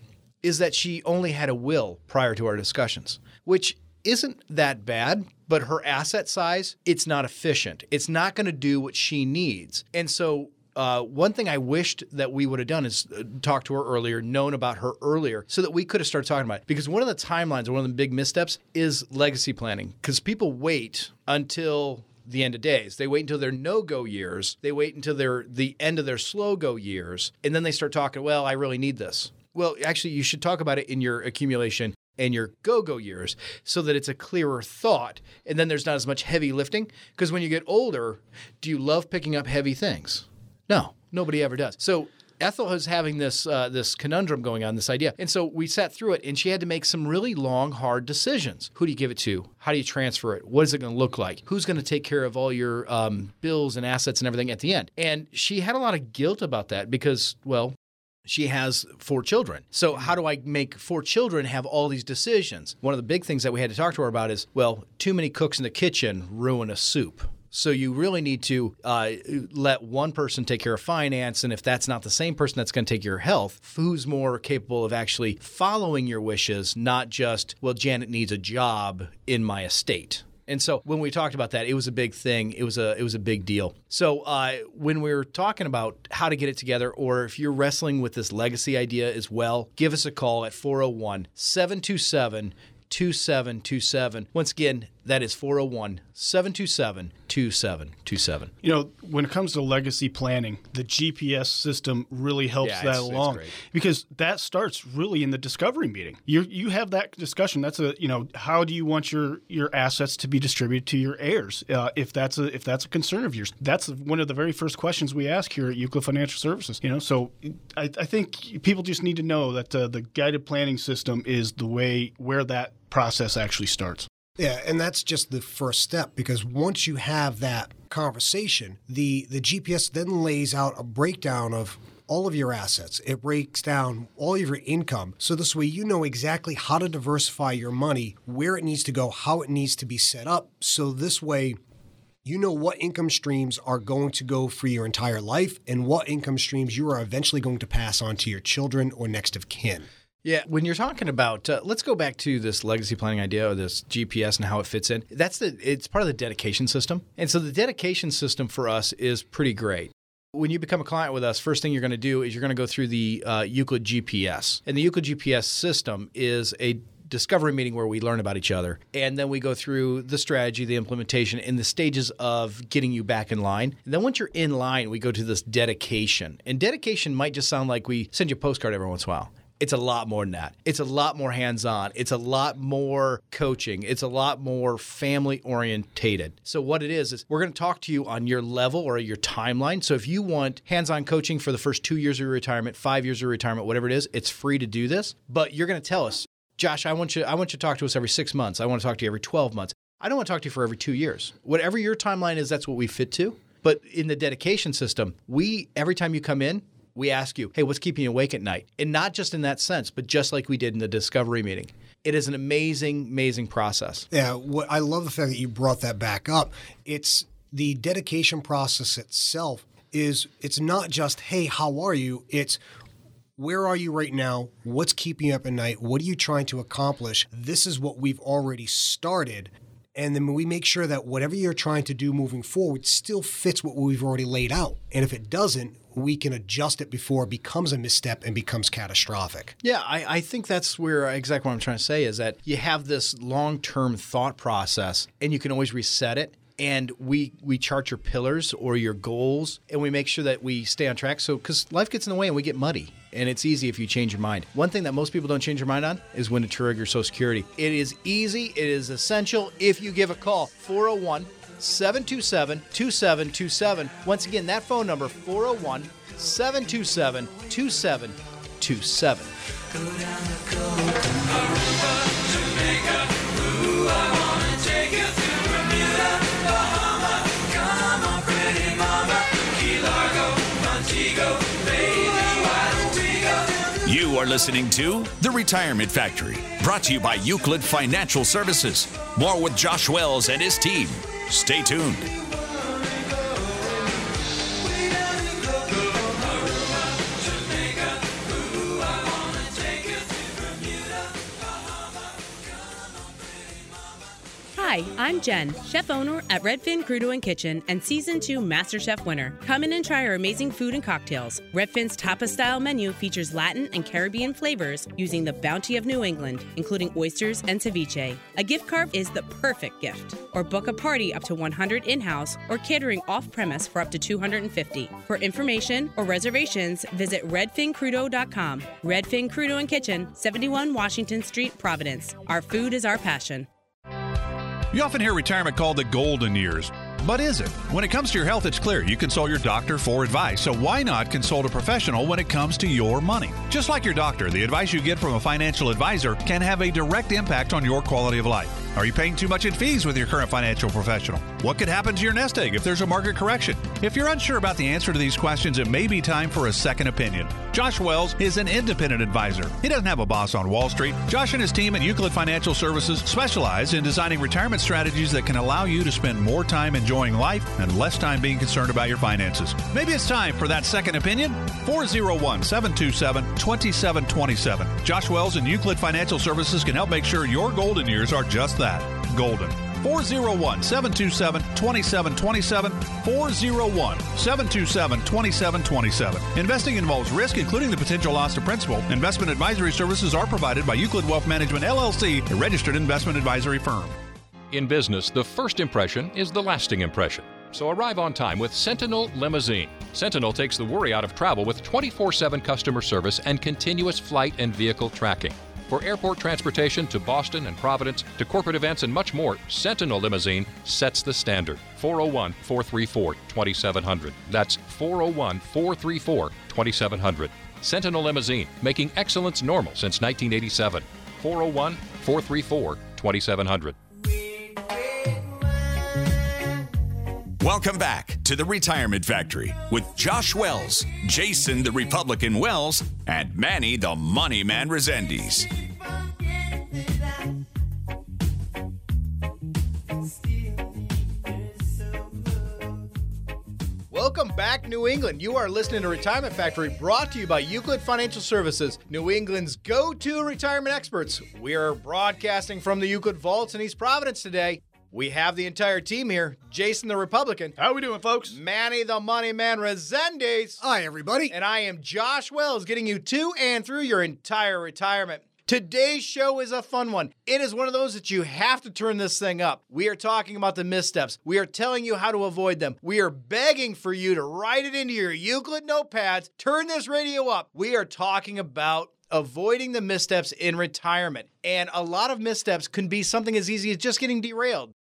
C: is that she only had a will prior to our discussions, which isn't that bad, but her asset size, it's not efficient. It's not going to do what she needs. And so uh, one thing I wished that we would have done is uh, talk to her earlier, known about her earlier, so that we could have started talking about it. Because one of the timelines, one of the big missteps is legacy planning. Because people wait until the end of days. They wait until their no-go years. They wait until their the end of their slow-go years, and then they start talking. Well, I really need this. Well, actually, you should talk about it in your accumulation and your go-go years so that it's a clearer thought and then there's not as much heavy lifting? Because when you get older do you love picking up heavy things? No nobody ever does. So ethel is having this uh, this conundrum going on this idea and so we sat through it and she had to make some really long hard decisions. Who do you give it to? How do you transfer it? What is it going to look like? Who's going to take care of all your um, bills and assets and everything at the end? And she had a lot of guilt about that because well she has four children. So, how do I make four children have all these decisions? One of the big things that we had to talk to her about is well, too many cooks in the kitchen ruin a soup. So, you really need to uh, let one person take care of finance. And if that's not the same person that's going to take your health, who's more capable of actually following your wishes, not just, well, Janet needs a job in my estate? And so when we talked about that, it was a big thing. It was a it was a big deal. So uh, when we were talking about how to get it together, or if you're wrestling with this legacy idea as well, give us a call at 401 727 2727. Once again, that is 401 727 2727.
D: You know, when it comes to legacy planning, the GPS system really helps
C: Yeah,
D: that
C: it's- it's
D: along
C: great.
D: because that starts really in the discovery meeting. You you have that discussion. That's a you know how do you want your your assets to be distributed to your heirs? Uh, if that's a if that's a concern of yours, that's one of the very first questions we ask here at Euclid Financial Services. You know, so I, I think people just need to know that uh, the guided planning system is the way where that process actually starts.
E: Yeah, and that's just the first step because once you have that conversation, the the GPS then lays out a breakdown of all of your assets. It breaks down all of your income. So this way you know exactly how to diversify your money, where it needs to go, how it needs to be set up. So this way you know what income streams are going to go for your entire life and what income streams you are eventually going to pass on to your children or next of kin.
C: Yeah, when you're talking about, uh, let's go back to this legacy planning idea or this GPS and how it fits in. That's the it's part of the dedication system, and so the dedication system for us is pretty great. When you become a client with us, first thing you're going to do is you're going to go through the uh, Euclid GPS, and the Euclid GPS system is a discovery meeting where we learn about each other. And then we go through the strategy the implementation and the stages of getting you back in line. And then once you're in line we go to this dedication. And dedication might just sound like we send you a postcard every once in a while it's a lot more than that. It's a lot more hands on. It's a lot more coaching. It's a lot more family orientated. So, what it is, is we're going to talk to you on your level or your timeline. So, if you want hands on coaching for the first two years of your retirement, five years of retirement, whatever it is, it's free to do this. But you're going to tell us, Josh, I want you, I want you to talk to us every six months. I want to talk to you every 12 months. I don't want to talk to you for every two years. Whatever your timeline is, that's what we fit to. But in the dedication system, we, every time you come in, we ask you, hey, what's keeping you awake at night? And not just in that sense, but just like we did in the discovery meeting. It is an amazing, amazing process.
E: Yeah, what, I love the fact that you brought that back up. It's the dedication process itself is it's not just hey, how are you? It's where are you right now? What's keeping you up at night? What are you trying to accomplish? This is what we've already started. And then we make sure that whatever you're trying to do moving forward still fits what we've already laid out. And if it doesn't, we can adjust it before it becomes a misstep and becomes catastrophic.
C: Yeah, I, I think that's where exactly what I'm trying to say is that you have this long term thought process and you can always reset it. And we we chart your pillars or your goals, and we make sure that we stay on track. So, because life gets in the way and we get muddy, and it's easy if you change your mind. One thing that most people don't change their mind on is when to trigger Social Security. It is easy. It is essential if you give a call 401 727 2727. Once again, that phone number 401 727 2727.
B: You are listening to The Retirement Factory, brought to you by Euclid Financial Services. More with Josh Wells and his team. Stay tuned.
F: Hi, I'm Jen, chef owner at Redfin Crudo and Kitchen and season 2 MasterChef winner. Come in and try our amazing food and cocktails. Redfin's tapa style menu features Latin and Caribbean flavors using the bounty of New England, including oysters and ceviche. A gift card is the perfect gift. Or book a party up to 100 in house or catering off premise for up to 250. For information or reservations, visit redfincrudo.com. Redfin Crudo and Kitchen, 71 Washington Street, Providence. Our food is our passion.
H: You often hear retirement called the golden years. But is it? When it comes to your health, it's clear you consult your doctor for advice. So why not consult a professional when it comes to your money? Just like your doctor, the advice you get from a financial advisor can have a direct impact on your quality of life. Are you paying too much in fees with your current financial professional? What could happen to your nest egg if there's a market correction? If you're unsure about the answer to these questions, it may be time for a second opinion. Josh Wells is an independent advisor. He doesn't have a boss on Wall Street. Josh and his team at Euclid Financial Services specialize in designing retirement strategies that can allow you to spend more time enjoying life and less time being concerned about your finances. Maybe it's time for that second opinion. 401 727 2727. Josh Wells and Euclid Financial Services can help make sure your golden years are just that golden. 401 727 2727. 401 727 2727. Investing involves risk, including the potential loss of principal. Investment advisory services are provided by Euclid Wealth Management LLC, a registered investment advisory firm.
G: In business, the first impression is the lasting impression. So arrive on time with Sentinel Limousine. Sentinel takes the worry out of travel with 24 7 customer service and continuous flight and vehicle tracking. For airport transportation to Boston and Providence, to corporate events and much more, Sentinel Limousine sets the standard. 401 434 2700. That's 401 434 2700. Sentinel Limousine, making excellence normal since 1987. 401 434 2700.
B: Welcome back to the Retirement Factory with Josh Wells, Jason the Republican Wells, and Manny the Money Man Resendiz.
C: Welcome back, New England. You are listening to Retirement Factory brought to you by Euclid Financial Services, New England's go to retirement experts. We are broadcasting from the Euclid Vaults in East Providence today. We have the entire team here. Jason the Republican.
D: How are we doing, folks?
C: Manny the Money Man Resendiz.
E: Hi, everybody.
C: And I am Josh Wells, getting you to and through your entire retirement. Today's show is a fun one. It is one of those that you have to turn this thing up. We are talking about the missteps. We are telling you how to avoid them. We are begging for you to write it into your Euclid notepads. Turn this radio up. We are talking about avoiding the missteps in retirement. And a lot of missteps can be something as easy as just getting derailed.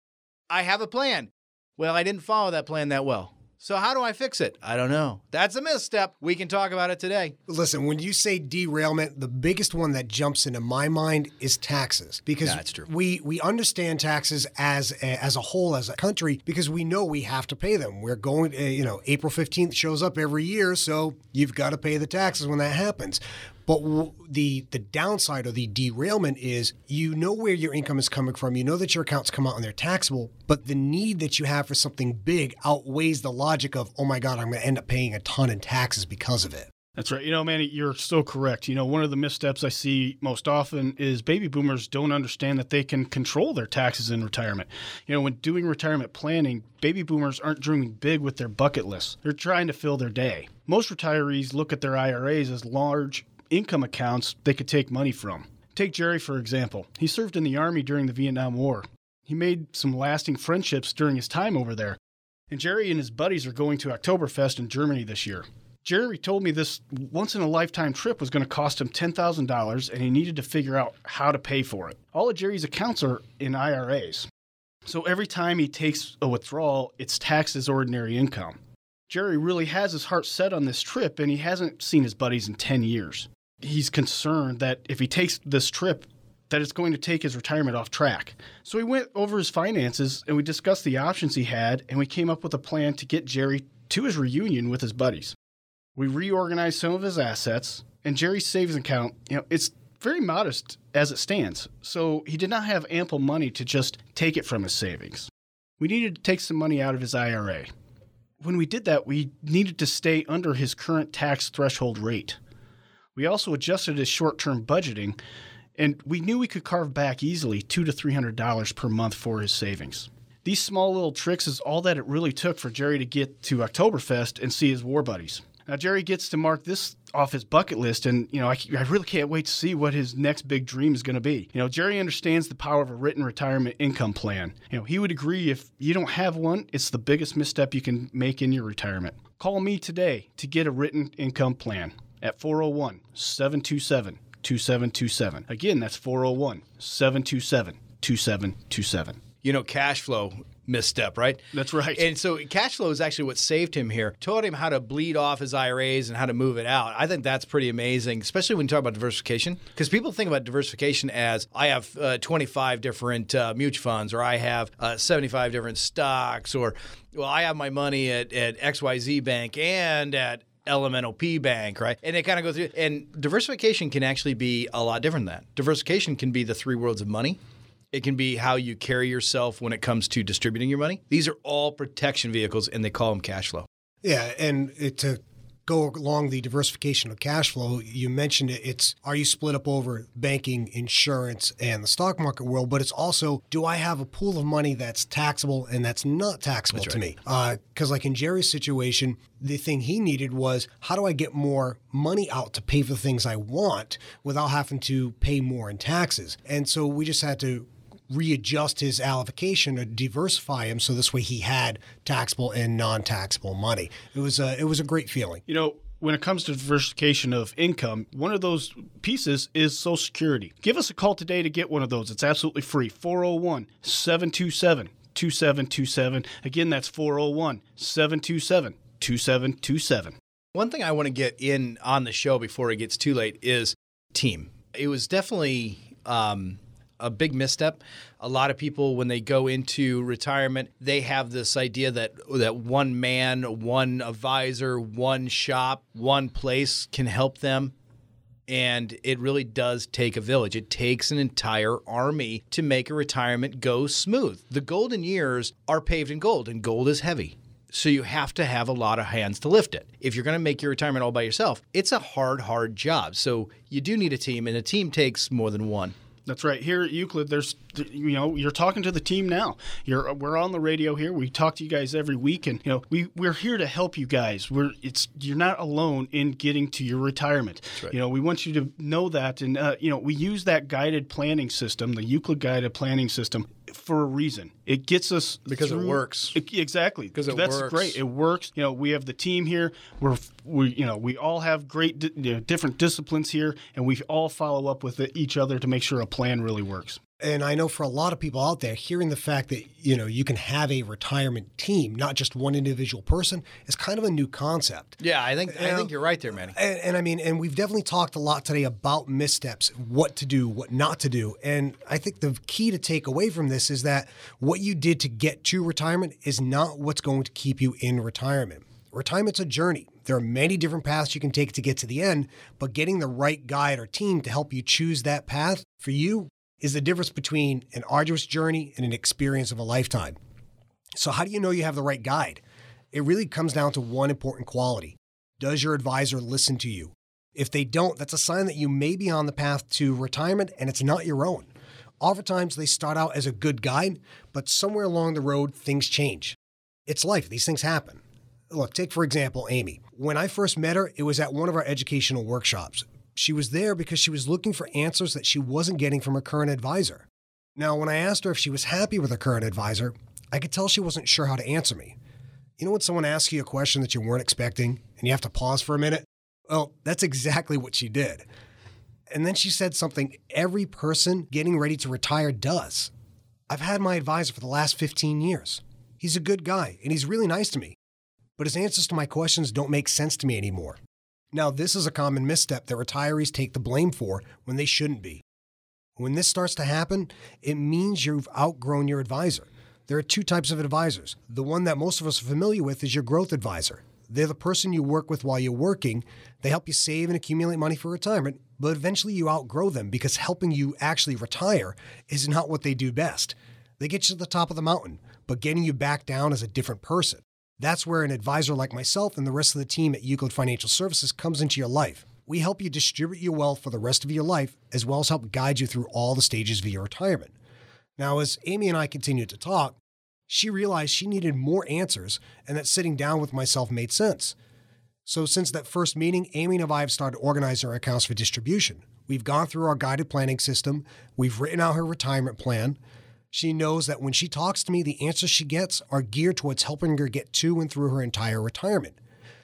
C: I have a plan. Well, I didn't follow that plan that well. So, how do I fix it? I don't know. That's a misstep. We can talk about it today.
E: Listen, when you say derailment, the biggest one that jumps into my mind is taxes because
C: That's true.
E: we we understand taxes as a, as a whole as a country because we know we have to pay them. We're going, uh, you know, April 15th shows up every year, so you've got to pay the taxes when that happens. But w- the the downside or the derailment is you know where your income is coming from. You know that your accounts come out and they're taxable, but the need that you have for something big outweighs the logic of, oh my God, I'm going to end up paying a ton in taxes because of it.
D: That's right. You know, Manny, you're so correct. You know, one of the missteps I see most often is baby boomers don't understand that they can control their taxes in retirement. You know, when doing retirement planning, baby boomers aren't dreaming big with their bucket lists. They're trying to fill their day. Most retirees look at their IRAs as large income accounts they could take money from. Take Jerry, for example. He served in the Army during the Vietnam War. He made some lasting friendships during his time over there. And Jerry and his buddies are going to Oktoberfest in Germany this year. Jerry told me this once in a lifetime trip was going to cost him $10,000 and he needed to figure out how to pay for it. All of Jerry's accounts are in IRAs. So every time he takes a withdrawal, it's taxed as ordinary income. Jerry really has his heart set on this trip and he hasn't seen his buddies in 10 years. He's concerned that if he takes this trip, that it's going to take his retirement off track. So we went over his finances and we discussed the options he had and we came up with a plan to get Jerry to his reunion with his buddies. We reorganized some of his assets and Jerry's savings account, you know, it's very modest as it stands. So he did not have ample money to just take it from his savings. We needed to take some money out of his IRA. When we did that, we needed to stay under his current tax threshold rate. We also adjusted his short-term budgeting and we knew we could carve back easily two to three hundred dollars per month for his savings. These small little tricks is all that it really took for Jerry to get to Oktoberfest and see his war buddies. Now Jerry gets to mark this off his bucket list, and you know I, I really can't wait to see what his next big dream is going to be. You know Jerry understands the power of a written retirement income plan. You know he would agree if you don't have one, it's the biggest misstep you can make in your retirement. Call me today to get a written income plan at 401 727 2727. Again, that's 401 727 2727.
C: You know, cash flow misstep, right?
D: That's right.
C: And so cash flow is actually what saved him here. Taught him how to bleed off his IRAs and how to move it out. I think that's pretty amazing, especially when you talk about diversification. Because people think about diversification as I have uh, 25 different uh, mutual funds, or I have uh, 75 different stocks, or well, I have my money at, at XYZ Bank and at LMNOP Bank, right? And it kind of goes through. And diversification can actually be a lot different than that. Diversification can be the three worlds of money. It can be how you carry yourself when it comes to distributing your money. These are all protection vehicles, and they call them cash flow.
E: Yeah, and it, to go along the diversification of cash flow, you mentioned it. It's are you split up over banking, insurance, and the stock market world? But it's also do I have a pool of money that's taxable and that's not taxable to me? Uh, because, like in Jerry's situation, the thing he needed was how do I get more money out to pay for the things I want without having to pay more in taxes? And so we just had to readjust his allocation to diversify him so this way he had taxable and non-taxable money. It was a it was a great feeling.
D: You know, when it comes to diversification of income, one of those pieces is Social Security. Give us a call today to get one of those. It's absolutely free. 401 727 2727. Again, that's 401 727 2727.
C: One thing I want to get in on the show before it gets too late is team. It was definitely um, a big misstep. A lot of people, when they go into retirement, they have this idea that that one man, one advisor, one shop, one place can help them. And it really does take a village. It takes an entire army to make a retirement go smooth. The golden years are paved in gold, and gold is heavy. So you have to have a lot of hands to lift it. If you're going to make your retirement all by yourself, it's a hard, hard job. So you do need a team, and a team takes more than one.
D: That's right. Here at Euclid, there's you know you're talking to the team now. You're we're on the radio here. We talk to you guys every week, and you know we we're here to help you guys. We're it's you're not alone in getting to your retirement.
C: right.
D: You know we want you to know that, and uh, you know we use that guided planning system, the Euclid guided planning system, for a reason. It gets us
C: Because it works.
D: It- exactly.
C: 'Cause it
D: That's
C: works.
D: great. It works. You know we have the team here. We're we you know we all have great di- you know, different disciplines here, and we all follow up with each other to make sure a plan really works.
E: And I know for a lot of people out there, hearing the fact that you know you can have a retirement team, not just one individual person, is kind of a new concept.
C: Yeah, I think I think you're right there, Manny.
E: And, and I mean, and we've definitely talked a lot today about missteps, what to do, what not to do. And I think the key to take away from this is that what you did to get to retirement is not what's going to keep you in retirement. Retirement's a journey. There are many different paths you can take to get to the end, but getting the right guide or team to help you choose that path for you is the difference between an arduous journey and an experience of a lifetime. So, how do you know you have the right guide? It really comes down to one important quality Does your advisor listen to you? If they don't, that's a sign that you may be on the path to retirement and it's not your own. Oftentimes, they start out as a good guide, but somewhere along the road, things change. It's life, these things happen. Look, take for example Amy. When I first met her, it was at one of our educational workshops. She was there because she was looking for answers that she wasn't getting from her current advisor. Now, when I asked her if she was happy with her current advisor, I could tell she wasn't sure how to answer me. You know when someone asks you a question that you weren't expecting and you have to pause for a minute? Well, that's exactly what she did. And then she said something every person getting ready to retire does. I've had my advisor for the last 15 years. He's a good guy and he's really nice to me, but his answers to my questions don't make sense to me anymore. Now, this is a common misstep that retirees take the blame for when they shouldn't be. When this starts to happen, it means you've outgrown your advisor. There are two types of advisors. The one that most of us are familiar with is your growth advisor. They're the person you work with while you're working. They help you save and accumulate money for retirement, but eventually you outgrow them because helping you actually retire is not what they do best. They get you to the top of the mountain, but getting you back down as a different person. That's where an advisor like myself and the rest of the team at Euclid Financial Services comes into your life. We help you distribute your wealth for the rest of your life, as well as help guide you through all the stages of your retirement. Now, as Amy and I continued to talk, she realized she needed more answers and that sitting down with myself made sense. So, since that first meeting, Amy and I have started organizing our accounts for distribution. We've gone through our guided planning system, we've written out her retirement plan. She knows that when she talks to me, the answers she gets are geared towards helping her get to and through her entire retirement.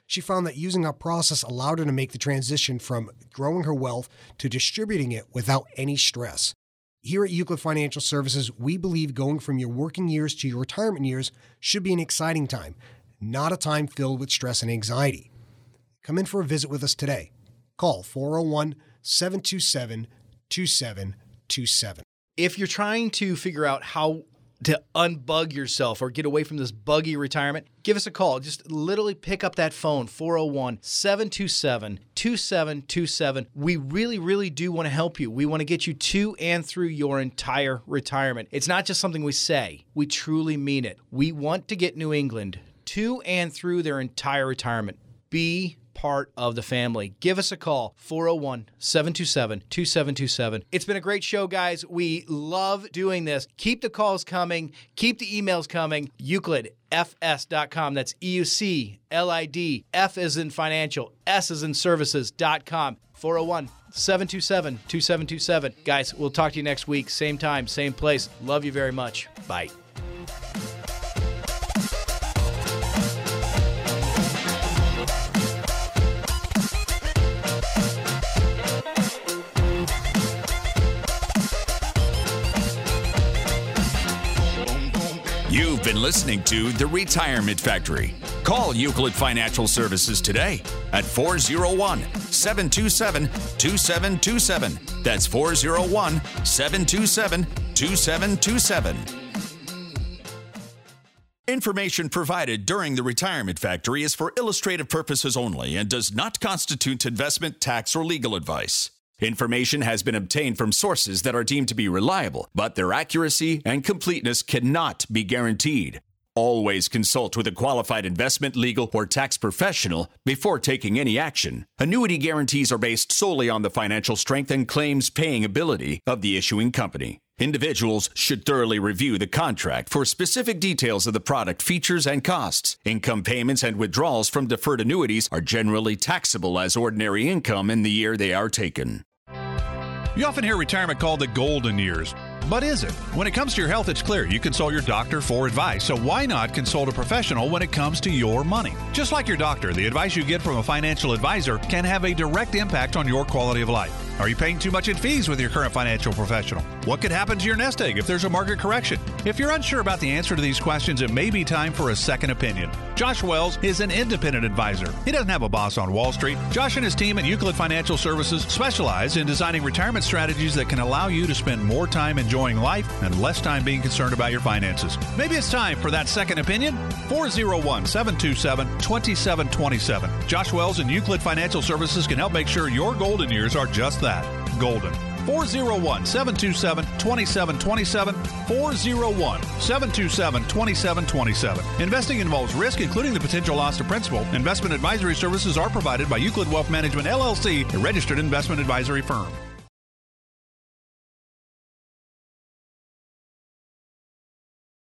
E: She found that using our process allowed her to make the transition from growing her wealth to distributing it without any stress. Here at Euclid Financial Services, we believe going from your working years to your retirement years should be an exciting time, not a time filled with stress and anxiety. Come in for a visit with us today. Call 401 727 2727.
C: If you're trying to figure out how to unbug yourself or get away from this buggy retirement, give us a call. Just literally pick up that phone, 401 727 2727. We really, really do want to help you. We want to get you to and through your entire retirement. It's not just something we say, we truly mean it. We want to get New England to and through their entire retirement. Be part of the family. Give us a call, 401 727 2727. It's been a great show, guys. We love doing this. Keep the calls coming, keep the emails coming. Euclid, fs.com. That's E U C L I D. F is in financial, S is in services.com. 401 727 2727. Guys, we'll talk to you next week. Same time, same place. Love you very much. Bye.
B: Been listening to The Retirement Factory. Call Euclid Financial Services today at 401 727 2727. That's 401 727 2727. Information provided during the Retirement Factory is for illustrative purposes only and does not constitute investment, tax, or legal advice. Information has been obtained from sources that are deemed to be reliable, but their accuracy and completeness cannot be guaranteed. Always consult with a qualified investment, legal, or tax professional before taking any action. Annuity guarantees are based solely on the financial strength and claims paying ability of the issuing company. Individuals should thoroughly review the contract for specific details of the product features and costs. Income payments and withdrawals from deferred annuities are generally taxable as ordinary income in the year they are taken.
H: You often hear retirement called the golden years. But is it? When it comes to your health, it's clear you consult your doctor for advice. So why not consult a professional when it comes to your money? Just like your doctor, the advice you get from a financial advisor can have a direct impact on your quality of life. Are you paying too much in fees with your current financial professional? What could happen to your nest egg if there's a market correction? If you're unsure about the answer to these questions, it may be time for a second opinion. Josh Wells is an independent advisor. He doesn't have a boss on Wall Street. Josh and his team at Euclid Financial Services specialize in designing retirement strategies that can allow you to spend more time enjoying life and less time being concerned about your finances. Maybe it's time for that second opinion. 401 727 2727. Josh Wells and Euclid Financial Services can help make sure your golden years are just that golden. 401 727 2727. 401 727 2727. Investing involves risk, including the potential loss of principal. Investment advisory services are provided by Euclid Wealth Management LLC, a registered investment advisory firm.